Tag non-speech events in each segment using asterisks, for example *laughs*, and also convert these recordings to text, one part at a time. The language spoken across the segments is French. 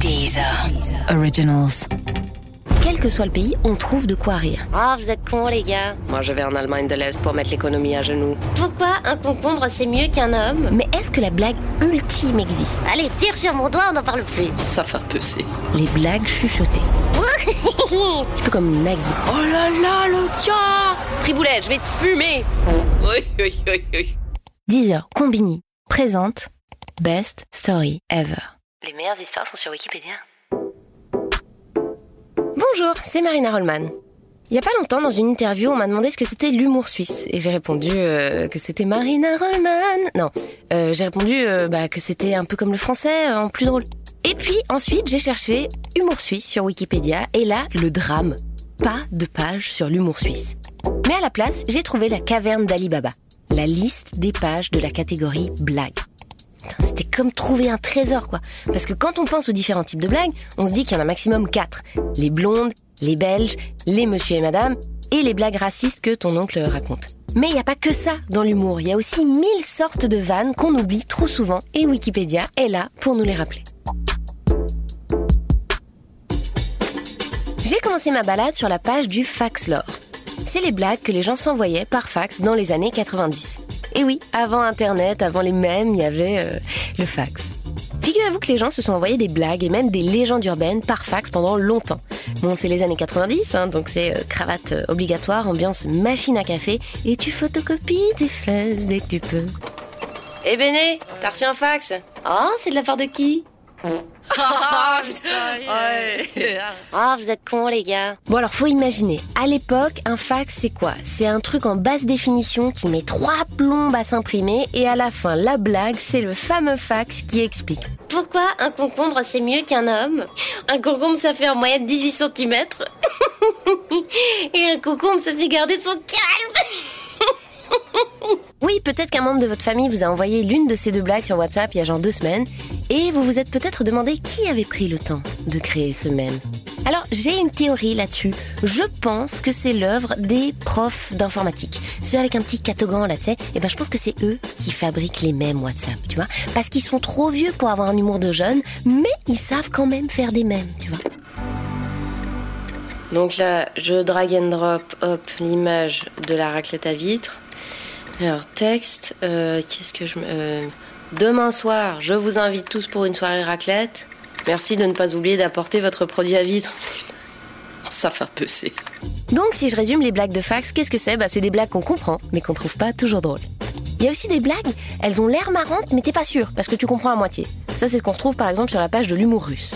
Deezer. Originals. Quel que soit le pays, on trouve de quoi rire. Ah, vous êtes cons, les gars. Moi, je vais en Allemagne de l'Est pour mettre l'économie à genoux. Pourquoi un concombre, c'est mieux qu'un homme? Mais est-ce que la blague ultime existe? Allez, tire sur mon doigt, on n'en parle plus. Ça fait peusser. Les blagues chuchotées. *laughs* Un petit peu comme Nagui. Oh là là, le gars Triboulette, je vais te fumer Oui, oui, oui, oui. Deezer Combini présente Best Story Ever. Les meilleures histoires sont sur Wikipédia. Bonjour, c'est Marina Rollman. Il y a pas longtemps, dans une interview, on m'a demandé ce que c'était l'humour suisse. Et j'ai répondu euh, que c'était Marina Rollman. Non, euh, j'ai répondu euh, bah, que c'était un peu comme le français, en plus drôle. Et puis ensuite, j'ai cherché humour suisse sur Wikipédia. Et là, le drame. Pas de page sur l'humour suisse. Mais à la place, j'ai trouvé la caverne d'Alibaba. La liste des pages de la catégorie blague. C'était comme trouver un trésor, quoi. Parce que quand on pense aux différents types de blagues, on se dit qu'il y en a maximum quatre. Les blondes, les belges, les monsieur et madame, et les blagues racistes que ton oncle raconte. Mais il n'y a pas que ça dans l'humour. Il y a aussi mille sortes de vannes qu'on oublie trop souvent, et Wikipédia est là pour nous les rappeler. J'ai commencé ma balade sur la page du fax lore. C'est les blagues que les gens s'envoyaient par fax dans les années 90. Et oui, avant Internet, avant les mèmes, il y avait euh, le fax. Figurez-vous que les gens se sont envoyés des blagues et même des légendes urbaines par fax pendant longtemps. Bon, c'est les années 90, hein, donc c'est euh, cravate euh, obligatoire, ambiance machine à café, et tu photocopies tes fesses dès que tu peux. Eh Béné, t'as reçu un fax? Oh, c'est de la part de qui? Ah, ouais. Ah, vous êtes cons, les gars. Bon alors faut imaginer, à l'époque, un fax c'est quoi? C'est un truc en basse définition qui met trois plombes à s'imprimer et à la fin, la blague, c'est le fameux fax qui explique. Pourquoi un concombre, c'est mieux qu'un homme? Un concombre, ça fait en moyenne 18 cm. *laughs* Et un concombre, ça sait garder son calme. Oui, peut-être qu'un membre de votre famille vous a envoyé l'une de ces deux blagues sur WhatsApp il y a genre deux semaines et vous vous êtes peut-être demandé qui avait pris le temps de créer ce mème. Alors, j'ai une théorie là-dessus. Je pense que c'est l'œuvre des profs d'informatique. Ceux avec un petit catogan là, tu sais, et ben je pense que c'est eux qui fabriquent les mèmes WhatsApp, tu vois. Parce qu'ils sont trop vieux pour avoir un humour de jeune, mais ils savent quand même faire des mèmes, tu vois. Donc là, je drag and drop, hop, l'image de la raclette à vitre. Alors, texte, euh, qu'est-ce que je... euh, demain soir, je vous invite tous pour une soirée raclette. Merci de ne pas oublier d'apporter votre produit à vitre. *laughs* Ça fait peusser. Donc, si je résume les blagues de fax, qu'est-ce que c'est? Bah, c'est des blagues qu'on comprend, mais qu'on trouve pas toujours drôles. Il y a aussi des blagues, elles ont l'air marrantes, mais t'es pas sûr, parce que tu comprends à moitié. Ça, c'est ce qu'on retrouve par exemple sur la page de l'humour russe.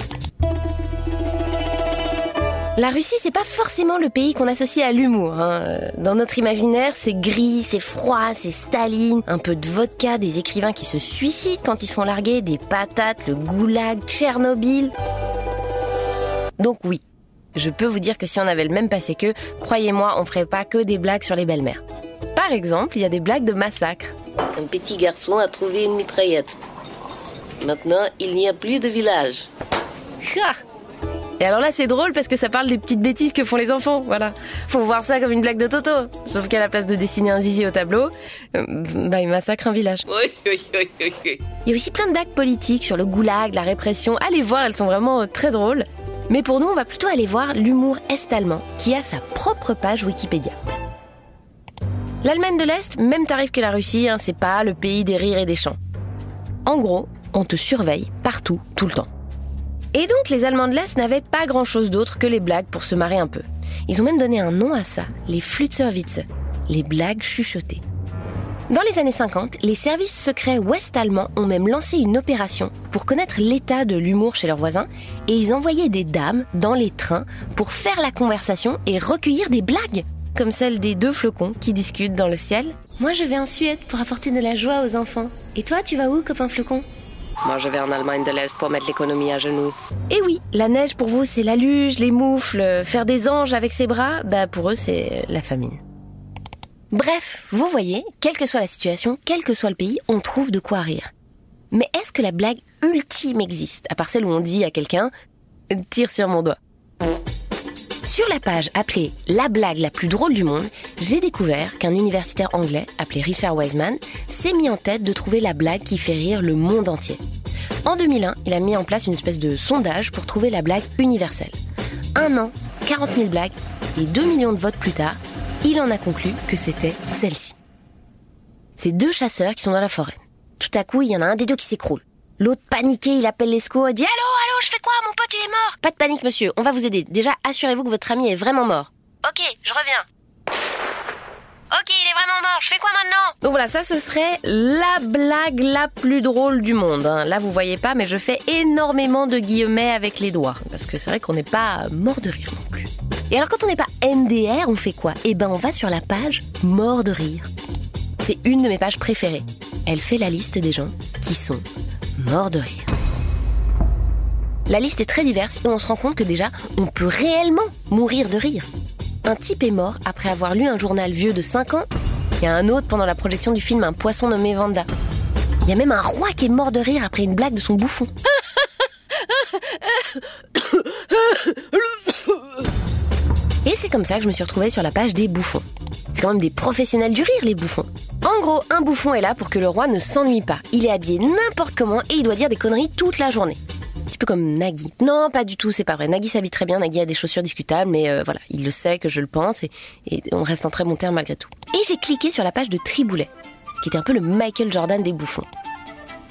La Russie, c'est pas forcément le pays qu'on associe à l'humour. hein. Dans notre imaginaire, c'est gris, c'est froid, c'est Staline, un peu de vodka, des écrivains qui se suicident quand ils se font larguer, des patates, le goulag, Tchernobyl. Donc oui, je peux vous dire que si on avait le même passé qu'eux, croyez-moi, on ferait pas que des blagues sur les belles-mères. Par exemple, il y a des blagues de massacre. Un petit garçon a trouvé une mitraillette. Maintenant, il n'y a plus de village. Ha Et alors là, c'est drôle parce que ça parle des petites bêtises que font les enfants, voilà. Faut voir ça comme une blague de Toto. Sauf qu'à la place de dessiner un zizi au tableau, euh, bah, il massacre un village. Oui, oui, oui. Il y a aussi plein de blagues politiques sur le goulag, la répression. Allez voir, elles sont vraiment euh, très drôles. Mais pour nous, on va plutôt aller voir l'humour est-allemand, qui a sa propre page Wikipédia. L'Allemagne de l'Est, même tarif que la Russie, hein, c'est pas le pays des rires et des chants. En gros, on te surveille partout, tout le temps. Et donc les Allemands de l'Est n'avaient pas grand-chose d'autre que les blagues pour se marrer un peu. Ils ont même donné un nom à ça, les Flutzerwitze, les blagues chuchotées. Dans les années 50, les services secrets ouest-allemands ont même lancé une opération pour connaître l'état de l'humour chez leurs voisins et ils envoyaient des dames dans les trains pour faire la conversation et recueillir des blagues, comme celle des deux flocons qui discutent dans le ciel. Moi je vais en Suède pour apporter de la joie aux enfants. Et toi tu vas où copain flocon? Moi, je vais en Allemagne de l'Est pour mettre l'économie à genoux. Et oui, la neige pour vous c'est la luge, les moufles, faire des anges avec ses bras, bah pour eux c'est la famine. Bref, vous voyez, quelle que soit la situation, quel que soit le pays, on trouve de quoi rire. Mais est-ce que la blague ultime existe, à part celle où on dit à quelqu'un « tire sur mon doigt » Sur la page appelée La blague la plus drôle du monde, j'ai découvert qu'un universitaire anglais, appelé Richard Wiseman, s'est mis en tête de trouver la blague qui fait rire le monde entier. En 2001, il a mis en place une espèce de sondage pour trouver la blague universelle. Un an, 40 000 blagues et 2 millions de votes plus tard, il en a conclu que c'était celle-ci. C'est deux chasseurs qui sont dans la forêt. Tout à coup, il y en a un des deux qui s'écroule. L'autre paniqué, il appelle les secours et dit Allô, allô, je fais quoi? Mon pote, il est mort Pas de panique, monsieur, on va vous aider. Déjà, assurez-vous que votre ami est vraiment mort. Ok, je reviens. Ok, il est vraiment mort, je fais quoi maintenant? Donc voilà, ça ce serait la blague la plus drôle du monde. hein. Là, vous voyez pas, mais je fais énormément de guillemets avec les doigts. Parce que c'est vrai qu'on n'est pas mort de rire non plus. Et alors quand on n'est pas MDR, on fait quoi? Eh ben on va sur la page mort de rire. C'est une de mes pages préférées. Elle fait la liste des gens qui sont morts de rire. La liste est très diverse et on se rend compte que déjà, on peut réellement mourir de rire. Un type est mort après avoir lu un journal vieux de 5 ans. Il y a un autre pendant la projection du film Un poisson nommé Vanda. Il y a même un roi qui est mort de rire après une blague de son bouffon. Et c'est comme ça que je me suis retrouvée sur la page des bouffons. C'est quand même des professionnels du rire, les bouffons. Un bouffon est là pour que le roi ne s'ennuie pas. Il est habillé n'importe comment et il doit dire des conneries toute la journée. Un petit peu comme Nagui. Non, pas du tout, c'est pas vrai. Nagui s'habille très bien, Nagui a des chaussures discutables, mais euh, voilà, il le sait que je le pense et, et on reste en très bon terme malgré tout. Et j'ai cliqué sur la page de Triboulet, qui était un peu le Michael Jordan des bouffons.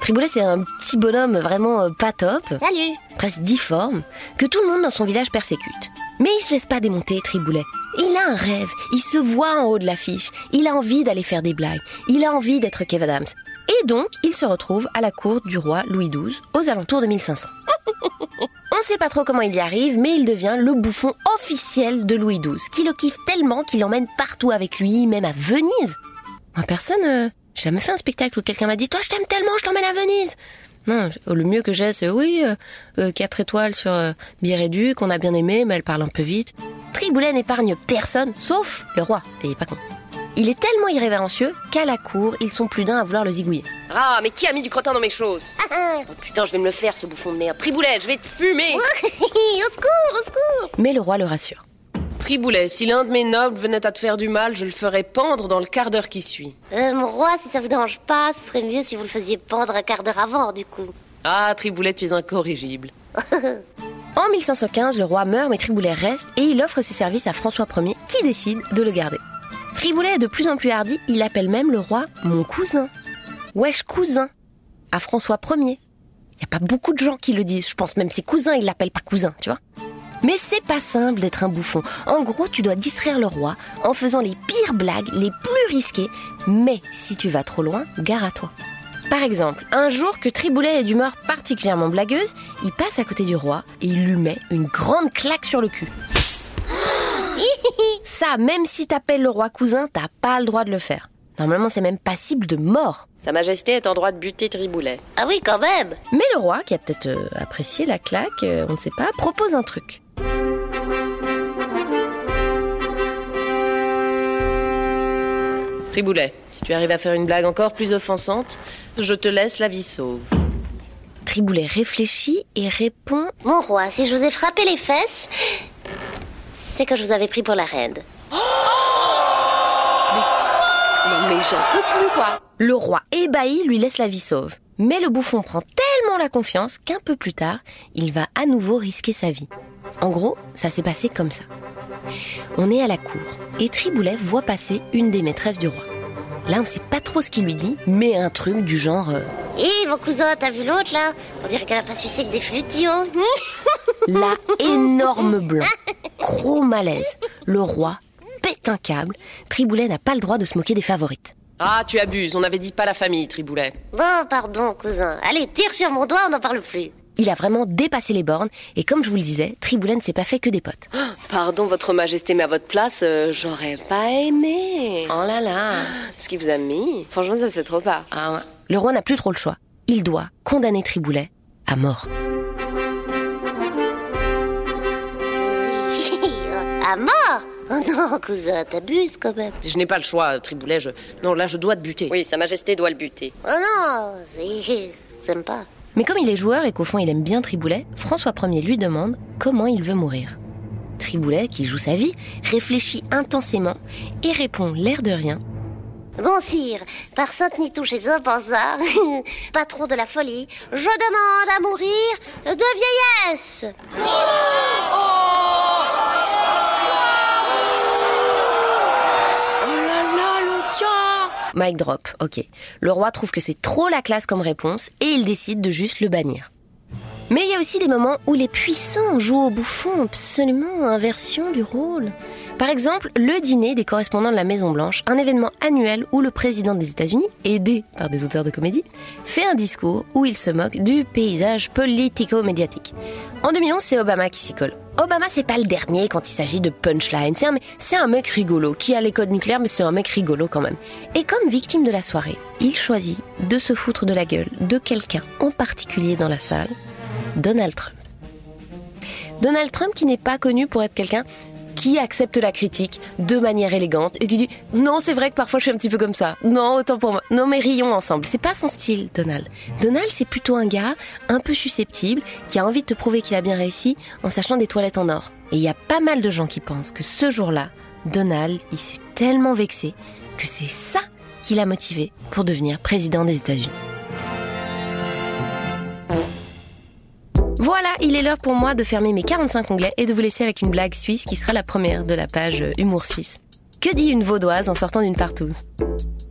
Triboulet, c'est un petit bonhomme vraiment euh, pas top, Salut presque difforme, que tout le monde dans son village persécute. Mais il se laisse pas démonter, Triboulet. Il a un rêve, il se voit en haut de l'affiche, il a envie d'aller faire des blagues, il a envie d'être Kev Adams. Et donc, il se retrouve à la cour du roi Louis XII, aux alentours de 1500. *laughs* On sait pas trop comment il y arrive, mais il devient le bouffon officiel de Louis XII, qui le kiffe tellement qu'il l'emmène partout avec lui, même à Venise. Moi, personne, euh, j'ai jamais fait un spectacle où quelqu'un m'a dit, toi, je t'aime tellement, je t'emmène à Venise. Non, le mieux que j'ai, c'est oui, euh, euh, quatre étoiles sur euh, Birédu, qu'on a bien aimé, mais elle parle un peu vite. Triboulet n'épargne personne, sauf le roi, et pas con. Il est tellement irrévérencieux qu'à la cour, ils sont plus d'un à vouloir le zigouiller. Ah, mais qui a mis du crottin dans mes choses? *laughs* Oh, Putain, je vais me le faire, ce bouffon de merde. Triboulet, je vais te fumer *laughs* Au secours, au secours Mais le roi le rassure. Triboulet, si l'un de mes nobles venait à te faire du mal, je le ferais pendre dans le quart d'heure qui suit. euh, Mon roi, si ça vous dérange pas, ce serait mieux si vous le faisiez pendre un quart d'heure avant, du coup. Ah, Triboulet, tu es incorrigible. *laughs* En 1515, le roi meurt, mais Triboulet reste et il offre ses services à François Ier, qui décide de le garder. Triboulet est de plus en plus hardi, il appelle même le roi mon cousin. Wesh cousin, à François Ier. Il n'y a pas beaucoup de gens qui le disent, je pense même ses cousins, ils l'appellent pas cousin, tu vois. Mais c'est pas simple d'être un bouffon. En gros, tu dois distraire le roi en faisant les pires blagues, les plus risquées. Mais si tu vas trop loin, gare à toi. Par exemple, un jour que Triboulet est d'humeur particulièrement blagueuse, il passe à côté du roi et il lui met une grande claque sur le cul. *laughs* Ça, même si t'appelles le roi cousin, t'as pas le droit de le faire. Normalement, c'est même passible de mort. Sa Majesté est en droit de buter Triboulet. Ah oui, quand même Mais le roi, qui a peut-être euh, apprécié la claque, euh, on ne sait pas, propose un truc. Triboulet, si tu arrives à faire une blague encore plus offensante, je te laisse la vie sauve. Triboulet réfléchit et répond Mon roi, si je vous ai frappé les fesses, c'est que je vous avais pris pour la reine. Non mais j'en peux plus quoi Le roi ébahi lui laisse la vie sauve. Mais le bouffon prend tellement la confiance qu'un peu plus tard, il va à nouveau risquer sa vie. En gros, ça s'est passé comme ça. On est à la cour et Triboulet voit passer une des maîtresses du roi. Là, on sait pas trop ce qu'il lui dit, mais un truc du genre euh, Hé, mon cousin, t'as vu l'autre, là? On dirait qu'elle a pas sucé que des flutio. la énorme blanc. Gros malaise. Le roi pète un câble. Triboulet n'a pas le droit de se moquer des favorites. Ah, tu abuses, on n'avait dit pas la famille, Triboulet. Bon, pardon, cousin. Allez, tire sur mon doigt, on n'en parle plus. Il a vraiment dépassé les bornes et comme je vous le disais, Triboulet ne s'est pas fait que des potes. Pardon, votre majesté, mais à votre place, euh, j'aurais pas aimé. Oh là là, ce qui vous a mis. Franchement, ça se fait trop pas. Ah ouais. Le roi n'a plus trop le choix. Il doit condamner Triboulet à mort. *laughs* à mort? Oh non, cousin, t'abuses quand même. Je n'ai pas le choix, Triboulet. Je... Non, là, je dois te buter. Oui, sa majesté doit le buter. Oh non, c'est *laughs* sympa. Mais comme il est joueur et qu'au fond il aime bien Triboulet, François Ier lui demande comment il veut mourir. Triboulet, qui joue sa vie, réfléchit intensément et répond l'air de rien Bon sire, par sainte Nitouche et ça, *laughs* pas trop de la folie, je demande à mourir de vieillesse. Mic drop, ok. Le roi trouve que c'est trop la classe comme réponse et il décide de juste le bannir. Mais il y a aussi des moments où les puissants jouent au bouffon, absolument inversion du rôle. Par exemple, le dîner des correspondants de la Maison Blanche, un événement annuel où le président des États-Unis, aidé par des auteurs de comédie, fait un discours où il se moque du paysage politico-médiatique. En 2011, c'est Obama qui s'y colle. Obama, c'est pas le dernier quand il s'agit de punchline. C'est un, c'est un mec rigolo qui a les codes nucléaires, mais c'est un mec rigolo quand même. Et comme victime de la soirée, il choisit de se foutre de la gueule de quelqu'un en particulier dans la salle, Donald Trump. Donald Trump qui n'est pas connu pour être quelqu'un qui accepte la critique de manière élégante et qui dit non c'est vrai que parfois je suis un petit peu comme ça. Non autant pour moi. Non mais rions ensemble. C'est pas son style Donald. Donald c'est plutôt un gars un peu susceptible qui a envie de te prouver qu'il a bien réussi en sachant des toilettes en or. Et il y a pas mal de gens qui pensent que ce jour-là Donald il s'est tellement vexé que c'est ça qui l'a motivé pour devenir président des États-Unis Voilà, il est l'heure pour moi de fermer mes 45 onglets et de vous laisser avec une blague suisse qui sera la première de la page Humour suisse. Que dit une vaudoise en sortant d'une partouze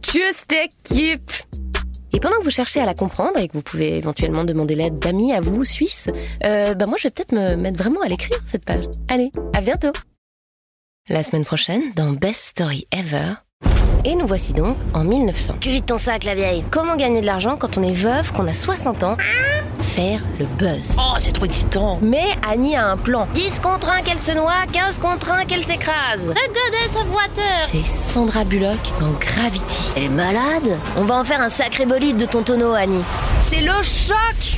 Tschüss équipe et pendant que vous cherchez à la comprendre et que vous pouvez éventuellement demander l'aide d'amis à vous, suisses, euh, bah moi je vais peut-être me mettre vraiment à l'écrire cette page. Allez, à bientôt La semaine prochaine, dans Best Story Ever, et nous voici donc en 1900. Tu vides ton sac, la vieille. Comment gagner de l'argent quand on est veuve, qu'on a 60 ans Faire le buzz. Oh, c'est trop excitant. Mais Annie a un plan. 10 contre 1 qu'elle se noie, 15 contre 1 qu'elle s'écrase. Regardez ce voiture. C'est Sandra Bullock dans Gravity. Elle est malade? On va en faire un sacré bolide de ton tonneau, Annie. C'est le choc